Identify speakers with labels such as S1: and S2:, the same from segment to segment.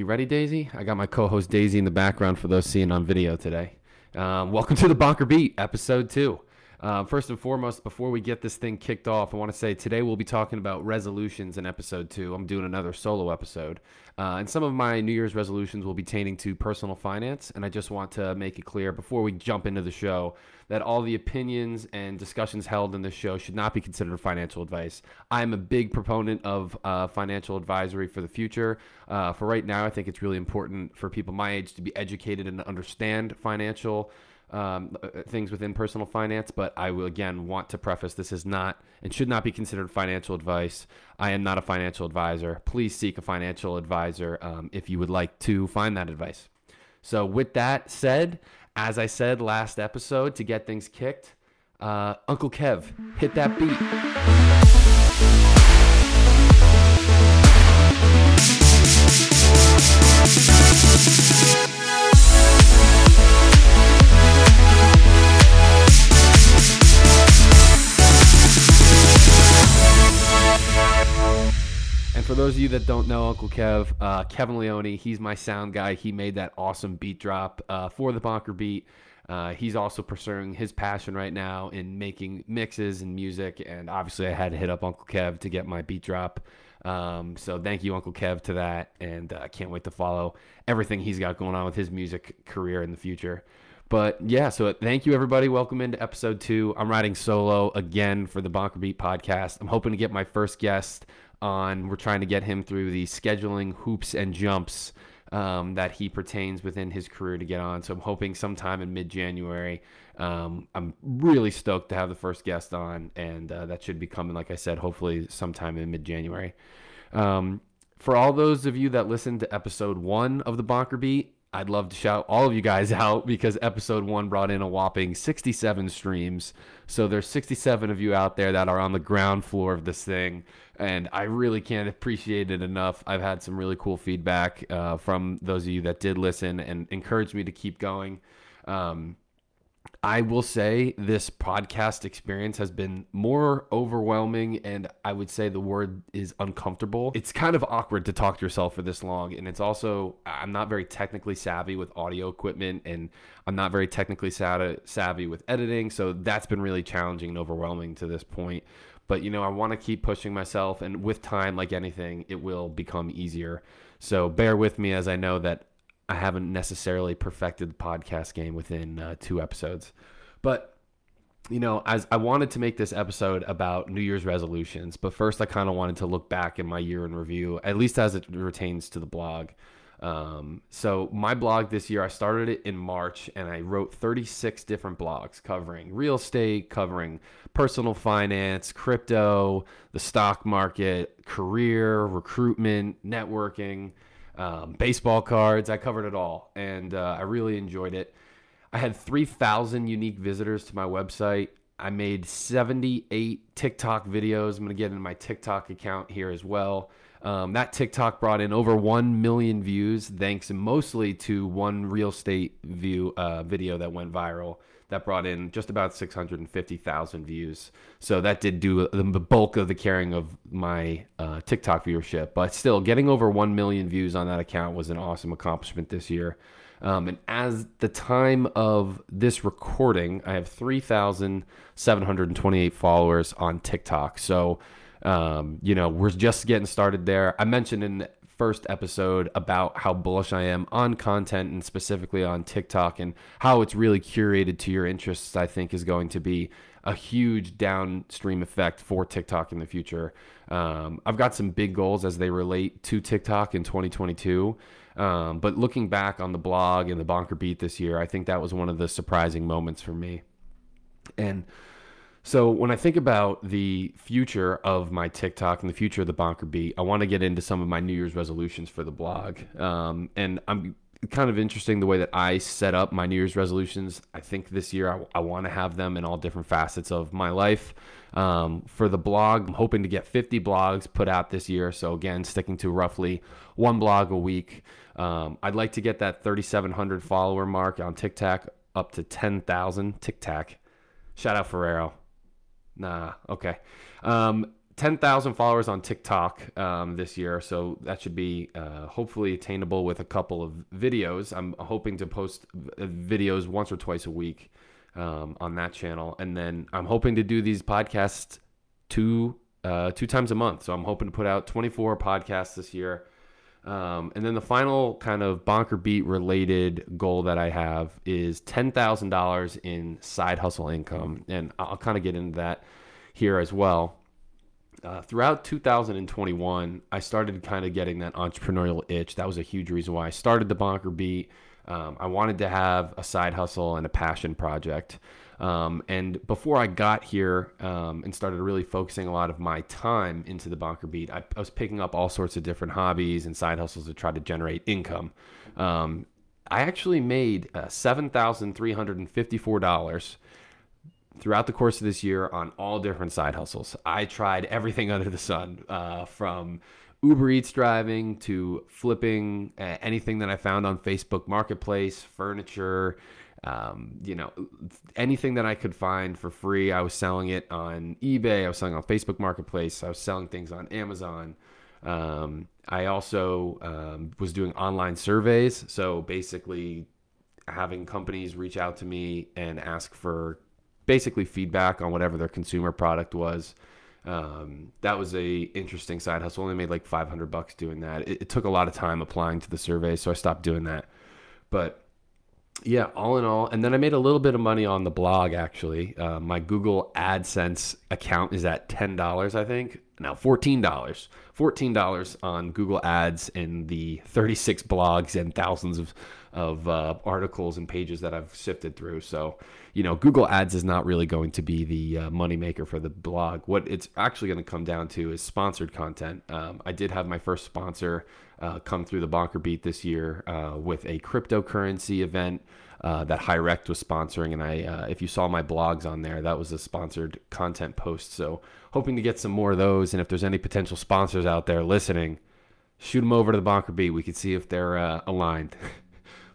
S1: You ready, Daisy? I got my co-host Daisy in the background for those seeing on video today. Um, welcome to the Bonker Beat, episode two. Uh, first and foremost, before we get this thing kicked off, I want to say today we'll be talking about resolutions in episode two. I'm doing another solo episode. Uh, and some of my New Year's resolutions will be pertaining to personal finance. And I just want to make it clear before we jump into the show that all the opinions and discussions held in this show should not be considered financial advice. I'm a big proponent of uh, financial advisory for the future. Uh, for right now, I think it's really important for people my age to be educated and understand financial um, uh, things within personal finance, but I will again want to preface this is not and should not be considered financial advice. I am not a financial advisor. Please seek a financial advisor um, if you would like to find that advice. So, with that said, as I said last episode, to get things kicked, uh, Uncle Kev, hit that beat. And for those of you that don't know Uncle Kev, uh, Kevin Leone, he's my sound guy. He made that awesome beat drop uh, for the Bonker Beat. Uh, he's also pursuing his passion right now in making mixes and music. And obviously, I had to hit up Uncle Kev to get my beat drop. Um, so thank you, Uncle Kev, to that. And I uh, can't wait to follow everything he's got going on with his music career in the future. But yeah, so thank you, everybody. Welcome into episode two. I'm riding solo again for the Bonker Beat podcast. I'm hoping to get my first guest on. We're trying to get him through the scheduling hoops and jumps um, that he pertains within his career to get on. So I'm hoping sometime in mid January. Um, I'm really stoked to have the first guest on, and uh, that should be coming, like I said, hopefully sometime in mid January. Um, for all those of you that listened to episode one of the Bonker Beat, I'd love to shout all of you guys out because episode one brought in a whopping 67 streams. So there's 67 of you out there that are on the ground floor of this thing. And I really can't appreciate it enough. I've had some really cool feedback uh, from those of you that did listen and encouraged me to keep going. Um, I will say this podcast experience has been more overwhelming, and I would say the word is uncomfortable. It's kind of awkward to talk to yourself for this long, and it's also, I'm not very technically savvy with audio equipment, and I'm not very technically savvy with editing, so that's been really challenging and overwhelming to this point. But, you know, I want to keep pushing myself, and with time, like anything, it will become easier. So bear with me as I know that I haven't necessarily perfected the podcast game within uh, two episodes. But you know, as I wanted to make this episode about New Year's resolutions, but first I kind of wanted to look back in my year in review, at least as it pertains to the blog. Um, so my blog this year, I started it in March, and I wrote 36 different blogs covering real estate, covering personal finance, crypto, the stock market, career, recruitment, networking um, baseball cards. I covered it all, and uh, I really enjoyed it. I had 3,000 unique visitors to my website. I made 78 TikTok videos. I'm going to get into my TikTok account here as well. Um, that TikTok brought in over 1 million views, thanks mostly to one real estate view uh, video that went viral that brought in just about 650,000 views. So that did do the bulk of the carrying of my uh, TikTok viewership. But still, getting over 1 million views on that account was an awesome accomplishment this year. Um, and as the time of this recording, I have 3,728 followers on TikTok. So, um, you know, we're just getting started there. I mentioned in first episode about how bullish I am on content and specifically on TikTok and how it's really curated to your interests, I think is going to be a huge downstream effect for TikTok in the future. Um, I've got some big goals as they relate to TikTok in 2022. Um, but looking back on the blog and the Bonker Beat this year, I think that was one of the surprising moments for me. And so when I think about the future of my TikTok and the future of the Bonker Beat, I want to get into some of my New Year's resolutions for the blog. Um, and I'm kind of interesting the way that I set up my New Year's resolutions. I think this year I, I want to have them in all different facets of my life. Um, for the blog, I'm hoping to get 50 blogs put out this year. So again, sticking to roughly one blog a week. Um, I'd like to get that 3,700 follower mark on TikTok up to 10,000 TikTok. Shout out Ferrero. Nah, okay. Um, 10,000 followers on TikTok um, this year, so that should be uh, hopefully attainable with a couple of videos. I'm hoping to post videos once or twice a week um, on that channel, and then I'm hoping to do these podcasts two uh, two times a month. So I'm hoping to put out 24 podcasts this year. Um, and then the final kind of bonker beat related goal that I have is $10,000 in side hustle income. And I'll kind of get into that here as well. Uh, throughout 2021, I started kind of getting that entrepreneurial itch. That was a huge reason why I started the bonker beat. Um, I wanted to have a side hustle and a passion project. Um, and before I got here um, and started really focusing a lot of my time into the bonker beat, I, I, was picking up all sorts of different hobbies and side hustles to try to generate income. Um, I actually made uh, $7,354 throughout the course of this year on all different side hustles. I tried everything under the sun uh, from Uber Eats driving to flipping uh, anything that I found on Facebook Marketplace, furniture, um, you know, anything that I could find for free. I was selling it on eBay. I was selling on Facebook Marketplace. I was selling things on Amazon. Um, I also um, was doing online surveys. So basically, having companies reach out to me and ask for basically feedback on whatever their consumer product was. Um, that was a interesting side hustle. Only made like 500 bucks doing that. It, it took a lot of time applying to the survey, so I stopped doing that. But yeah, all in all, and then I made a little bit of money on the blog. Actually, uh, my Google AdSense account is at ten dollars, I think. Now fourteen dollars, fourteen dollars on Google Ads and the thirty-six blogs and thousands of of uh, articles and pages that I've sifted through. So, you know, Google Ads is not really going to be the uh, moneymaker for the blog. What it's actually going to come down to is sponsored content. Um, I did have my first sponsor uh, come through the Bonker Beat this year uh, with a cryptocurrency event. Uh, that Hyrect was sponsoring, and I, uh, if you saw my blogs on there, that was a sponsored content post. So, hoping to get some more of those. And if there's any potential sponsors out there listening, shoot them over to the Bonker Beat. We can see if they're uh, aligned.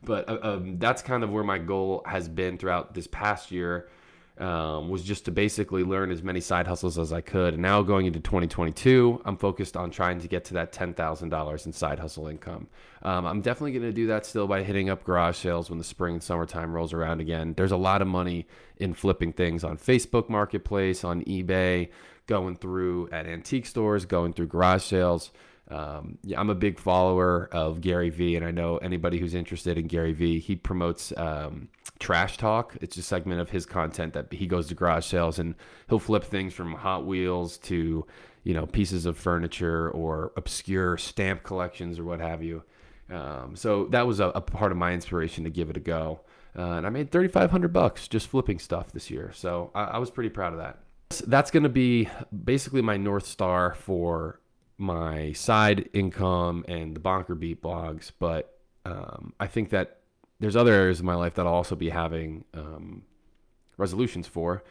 S1: but uh, um, that's kind of where my goal has been throughout this past year um, was just to basically learn as many side hustles as I could. And now going into 2022, I'm focused on trying to get to that $10,000 in side hustle income. Um, I'm definitely going to do that still by hitting up garage sales when the spring and summertime rolls around again. There's a lot of money in flipping things on Facebook Marketplace, on eBay, going through at antique stores, going through garage sales. Um, yeah, I'm a big follower of Gary Vee, and I know anybody who's interested in Gary Vee, he promotes um, Trash Talk. It's a segment of his content that he goes to garage sales and he'll flip things from Hot Wheels to you know pieces of furniture or obscure stamp collections or what have you. Um, so that was a, a, part of my inspiration to give it a go, uh, and I made 3,500 bucks just flipping stuff this year. So I, I was pretty proud of that. That's going to be basically my north star for my side income and the Bonker Beat blogs, but um, I think that there's other areas of my life that I'll also be having um, resolutions for.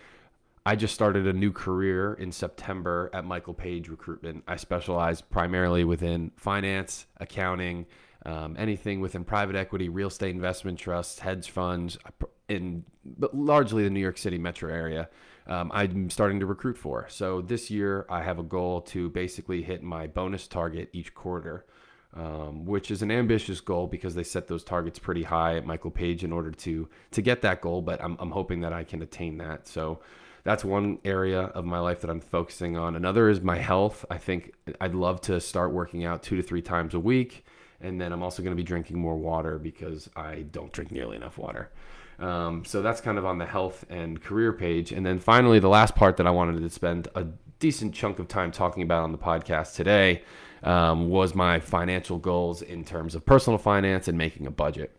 S1: I just started a new career in September at Michael Page Recruitment. I specialize primarily within finance, accounting, um, anything within private equity, real estate investment trusts, hedge funds, in but largely the New York City metro area um, I'm starting to recruit for. So this year, I have a goal to basically hit my bonus target each quarter, um, which is an ambitious goal because they set those targets pretty high at Michael Page in order to to get that goal. But I'm, I'm hoping that I can attain that. So that's one area of my life that I'm focusing on. Another is my health. I think I'd love to start working out two to three times a week. And then I'm also going to be drinking more water because I don't drink nearly enough water. Um, so that's kind of on the health and career page. And then finally, the last part that I wanted to spend a decent chunk of time talking about on the podcast today um, was my financial goals in terms of personal finance and making a budget.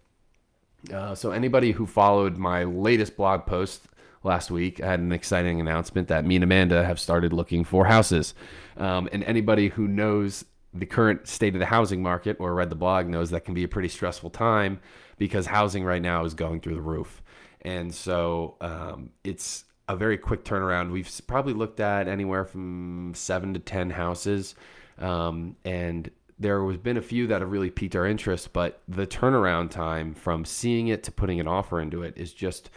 S1: Uh, so, anybody who followed my latest blog post last week, I had an exciting announcement that me and Amanda have started looking for houses. Um, and anybody who knows the current state of the housing market or read the blog knows that can be a pretty stressful time because housing right now is going through the roof. And so um, it's a very quick turnaround. We've probably looked at anywhere from seven to 10 houses. Um, and there has been a few that have really piqued our interest, but the turnaround time from seeing it to putting an offer into it is just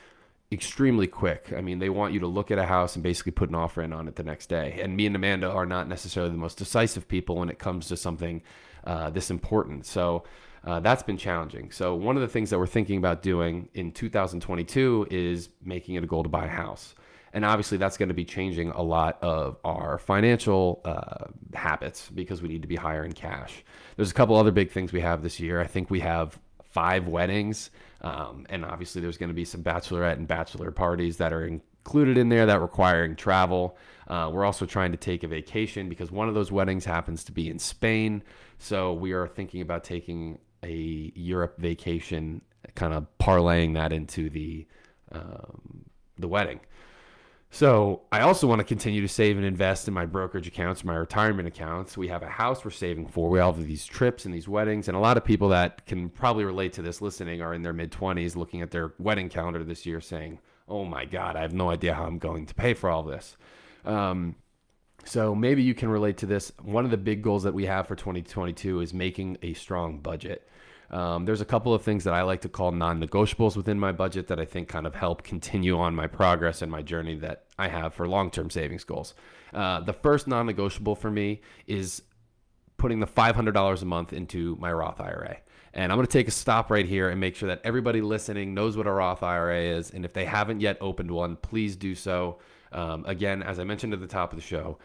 S1: extremely quick. I mean, they want you to look at a house and basically put an offer in on it the next day. And me and Amanda are not necessarily the most decisive people when it comes to something uh, this important. So uh, that's been challenging. So one of the things that we're thinking about doing in 2022 is making it a goal to buy a house. And obviously, that's going to be changing a lot of our financial uh, habits because we need to be higher in cash. There's a couple other big things we have this year. I think we have five weddings um, and obviously, there's going to be some bachelorette and bachelor parties that are included in there that requiring travel. Uh, we're also trying to take a vacation because one of those weddings happens to be in Spain. So we are thinking about taking a Europe vacation, kind of parlaying that into the um, the wedding. So I also want to continue to save and invest in my brokerage accounts, my retirement accounts. We have a house we're saving for. We all have these trips and these weddings, and a lot of people that can probably relate to this listening are in their mid twenties, looking at their wedding calendar this year, saying, "Oh my God, I have no idea how I'm going to pay for all this." Um, so maybe you can relate to this. One of the big goals that we have for 2022 is making a strong budget. Um, there's a couple of things that I like to call non negotiables within my budget that I think kind of help continue on my progress and my journey that I have for long term savings goals. Uh, the first non negotiable for me is putting the $500 a month into my Roth IRA. And I'm going to take a stop right here and make sure that everybody listening knows what a Roth IRA is. And if they haven't yet opened one, please do so. Um, again, as I mentioned at the top of the show,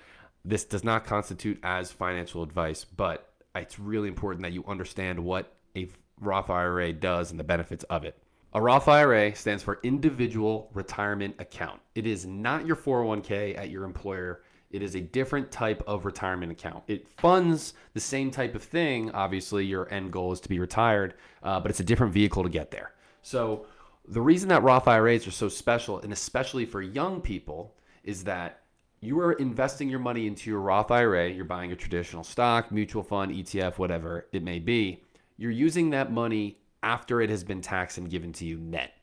S1: this does not constitute as financial advice, but it's really important that you understand what a Roth IRA does and the benefits of it. A Roth IRA stands for Individual Retirement Account. It is not your 401k at your employer. It is a different type of retirement account. It funds the same type of thing. Obviously, your end goal is to be retired, uh, but it's a different vehicle to get there. So, the reason that Roth IRAs are so special, and especially for young people, is that you are investing your money into your Roth IRA. You're buying a traditional stock, mutual fund, ETF, whatever it may be you're using that money after it has been taxed and given to you net.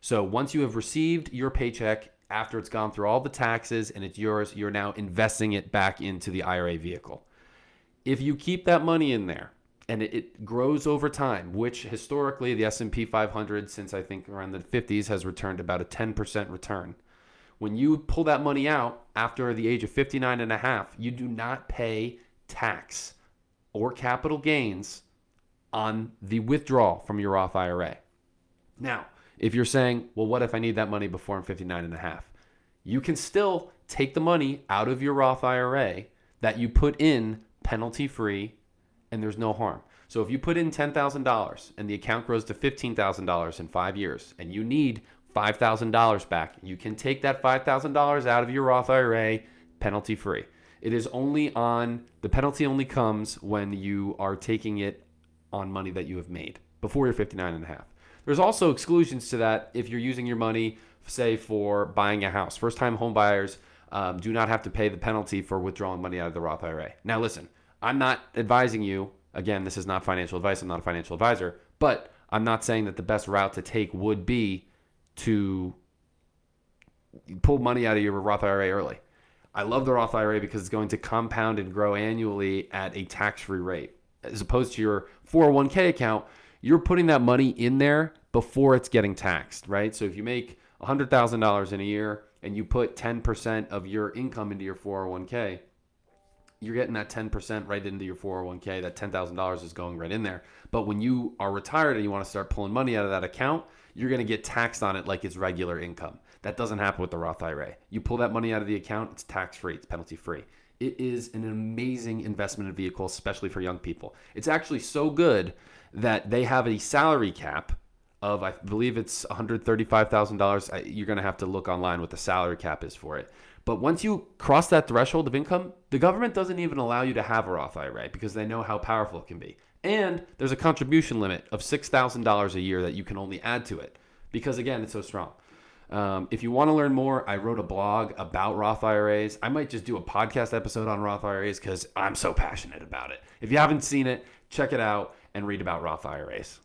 S1: So once you have received your paycheck after it's gone through all the taxes and it's yours, you're now investing it back into the IRA vehicle. If you keep that money in there and it, it grows over time, which historically the S&P 500 since I think around the 50s has returned about a 10% return. When you pull that money out after the age of 59 and a half, you do not pay tax or capital gains on the withdrawal from your Roth IRA. Now, if you're saying, well, what if I need that money before I'm 59 and a half? You can still take the money out of your Roth IRA that you put in penalty free and there's no harm. So if you put in $10,000 and the account grows to $15,000 in five years and you need $5,000 back, you can take that $5,000 out of your Roth IRA penalty free. It is only on, the penalty only comes when you are taking it on money that you have made before you're 59 and a half. There's also exclusions to that if you're using your money, say, for buying a house. First time home buyers um, do not have to pay the penalty for withdrawing money out of the Roth IRA. Now, listen, I'm not advising you. Again, this is not financial advice. I'm not a financial advisor, but I'm not saying that the best route to take would be to pull money out of your Roth IRA early. I love the Roth IRA because it's going to compound and grow annually at a tax free rate as opposed to your 401k account, you're putting that money in there before it's getting taxed, right? So if you make $100,000 in a year and you put 10% of your income into your 401k, you're getting that 10% right into your 401k. That $10,000 is going right in there. But when you are retired and you want to start pulling money out of that account, you're going to get taxed on it like it's regular income. That doesn't happen with the Roth IRA. You pull that money out of the account, it's tax free, it's penalty free. It is an amazing investment vehicle, especially for young people. It's actually so good that they have a salary cap of, I believe it's $135,000. You're going to have to look online what the salary cap is for it. But once you cross that threshold of income, the government doesn't even allow you to have a Roth IRA because they know how powerful it can be. And there's a contribution limit of $6,000 a year that you can only add to it because, again, it's so strong. Um, if you want to learn more, I wrote a blog about Roth IRAs. I might just do a podcast episode on Roth IRAs because I'm so passionate about it. If you haven't seen it, check it out and read about Roth IRAs.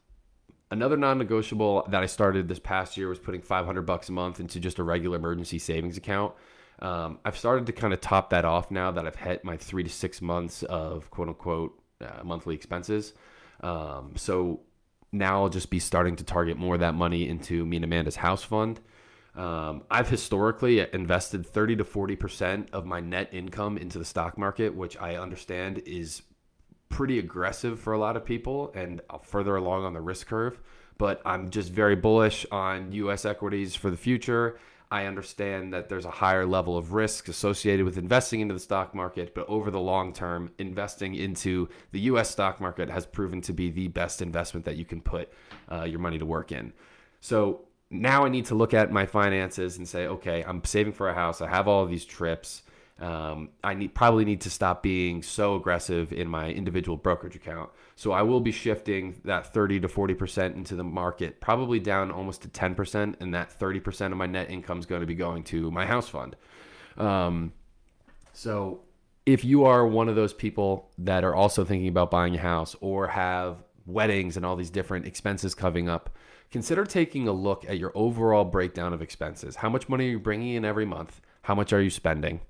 S1: Another non-negotiable that I started this past year was putting 500 bucks a month into just a regular emergency savings account. Um, I've started to kind of top that off now that I've hit my three to six months of quote unquote uh, monthly expenses. Um, so now I'll just be starting to target more of that money into me and Amanda's house fund. Um, I've historically invested 30 to 40% of my net income into the stock market, which I understand is pretty aggressive for a lot of people and further along on the risk curve. But I'm just very bullish on US equities for the future. I understand that there's a higher level of risk associated with investing into the stock market, but over the long term, investing into the US stock market has proven to be the best investment that you can put uh, your money to work in. So now I need to look at my finances and say, okay, I'm saving for a house. I have all these trips. Um, I need probably need to stop being so aggressive in my individual brokerage account. So I will be shifting that 30 to 40 percent into the market, probably down almost to 10 percent, and that 30 percent of my net income is going to be going to my house fund. Um, so if you are one of those people that are also thinking about buying a house or have weddings and all these different expenses coming up, consider taking a look at your overall breakdown of expenses. How much money are you bringing in every month? How much are you spending?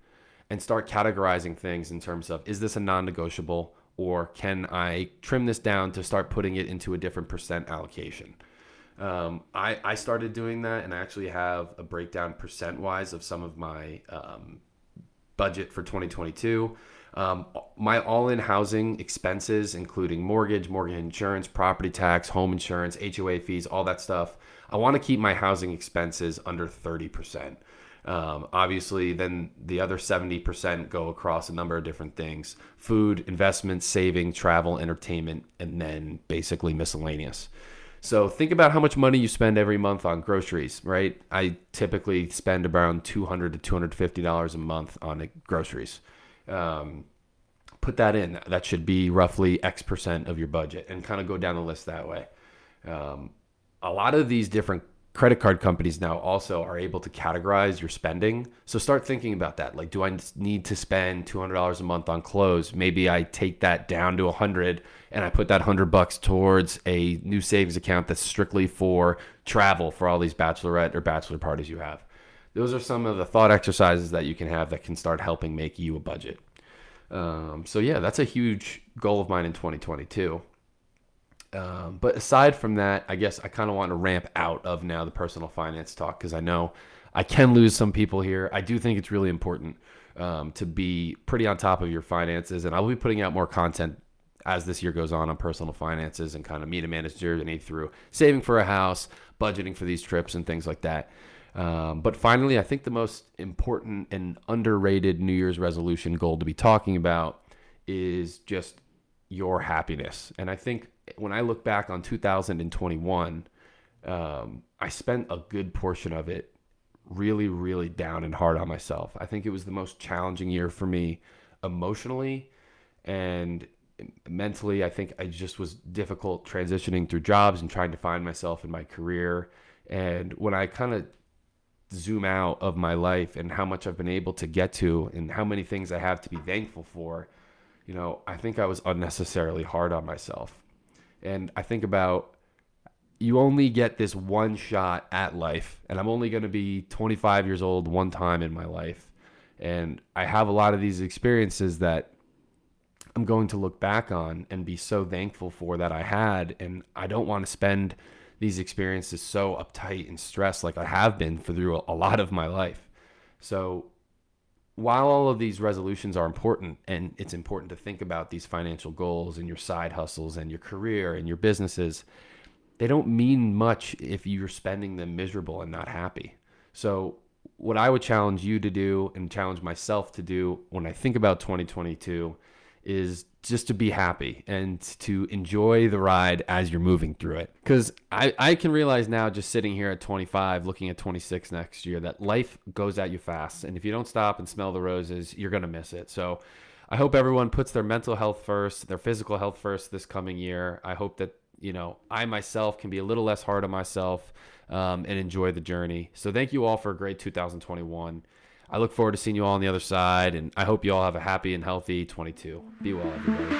S1: And start categorizing things in terms of is this a non negotiable or can I trim this down to start putting it into a different percent allocation? Um, I, I started doing that and I actually have a breakdown percent wise of some of my um, budget for 2022. Um, my all in housing expenses, including mortgage, mortgage insurance, property tax, home insurance, HOA fees, all that stuff, I want to keep my housing expenses under 30%. Um, obviously, then the other 70% go across a number of different things food, investment, saving, travel, entertainment, and then basically miscellaneous. So think about how much money you spend every month on groceries, right? I typically spend around 200 to $250 a month on groceries. Um, put that in. That should be roughly X percent of your budget and kind of go down the list that way. Um, a lot of these different credit card companies now also are able to categorize your spending. So start thinking about that. Like, do I need to spend $200 a month on clothes? Maybe I take that down to 100 and I put that 100 bucks towards a new savings account that's strictly for travel for all these bachelorette or bachelor parties you have. Those are some of the thought exercises that you can have that can start helping make you a budget. Um, so yeah, that's a huge goal of mine in 2022. Um, but aside from that, I guess I kind of want to ramp out of now the personal finance talk because I know I can lose some people here. I do think it's really important um, to be pretty on top of your finances, and I'll be putting out more content as this year goes on on personal finances and kind of me and Amanda's journey through saving for a house, budgeting for these trips, and things like that. Um, but finally, I think the most important and underrated New Year's resolution goal to be talking about is just your happiness. And I think when I look back on 2021, um, I spent a good portion of it really, really down and hard on myself. I think it was the most challenging year for me emotionally and mentally. I think I just was difficult transitioning through jobs and trying to find myself in my career. And when I kind of zoom out of my life and how much I've been able to get to and how many things I have to be thankful for, you know, I think I was unnecessarily hard on myself. And I think about you only get this one shot at life, and I'm only going to be 25 years old one time in my life. And I have a lot of these experiences that I'm going to look back on and be so thankful for that I had. And I don't want to spend these experiences so uptight and stressed like I have been for through a lot of my life. So while all of these resolutions are important and it's important to think about these financial goals and your side hustles and your career and your businesses, they don't mean much if you're spending them miserable and not happy. So, what I would challenge you to do and challenge myself to do when I think about 2022 is just to be happy and to enjoy the ride as you're moving through it. Because I, I can realize now, just sitting here at 25, looking at 26 next year, that life goes at you fast. And if you don't stop and smell the roses, you're going to miss it. So I hope everyone puts their mental health first, their physical health first this coming year. I hope that, you know, I myself can be a little less hard on myself um, and enjoy the journey. So thank you all for a great 2021. I look forward to seeing you all on the other side, and I hope you all have a happy and healthy 22. Be well, everybody.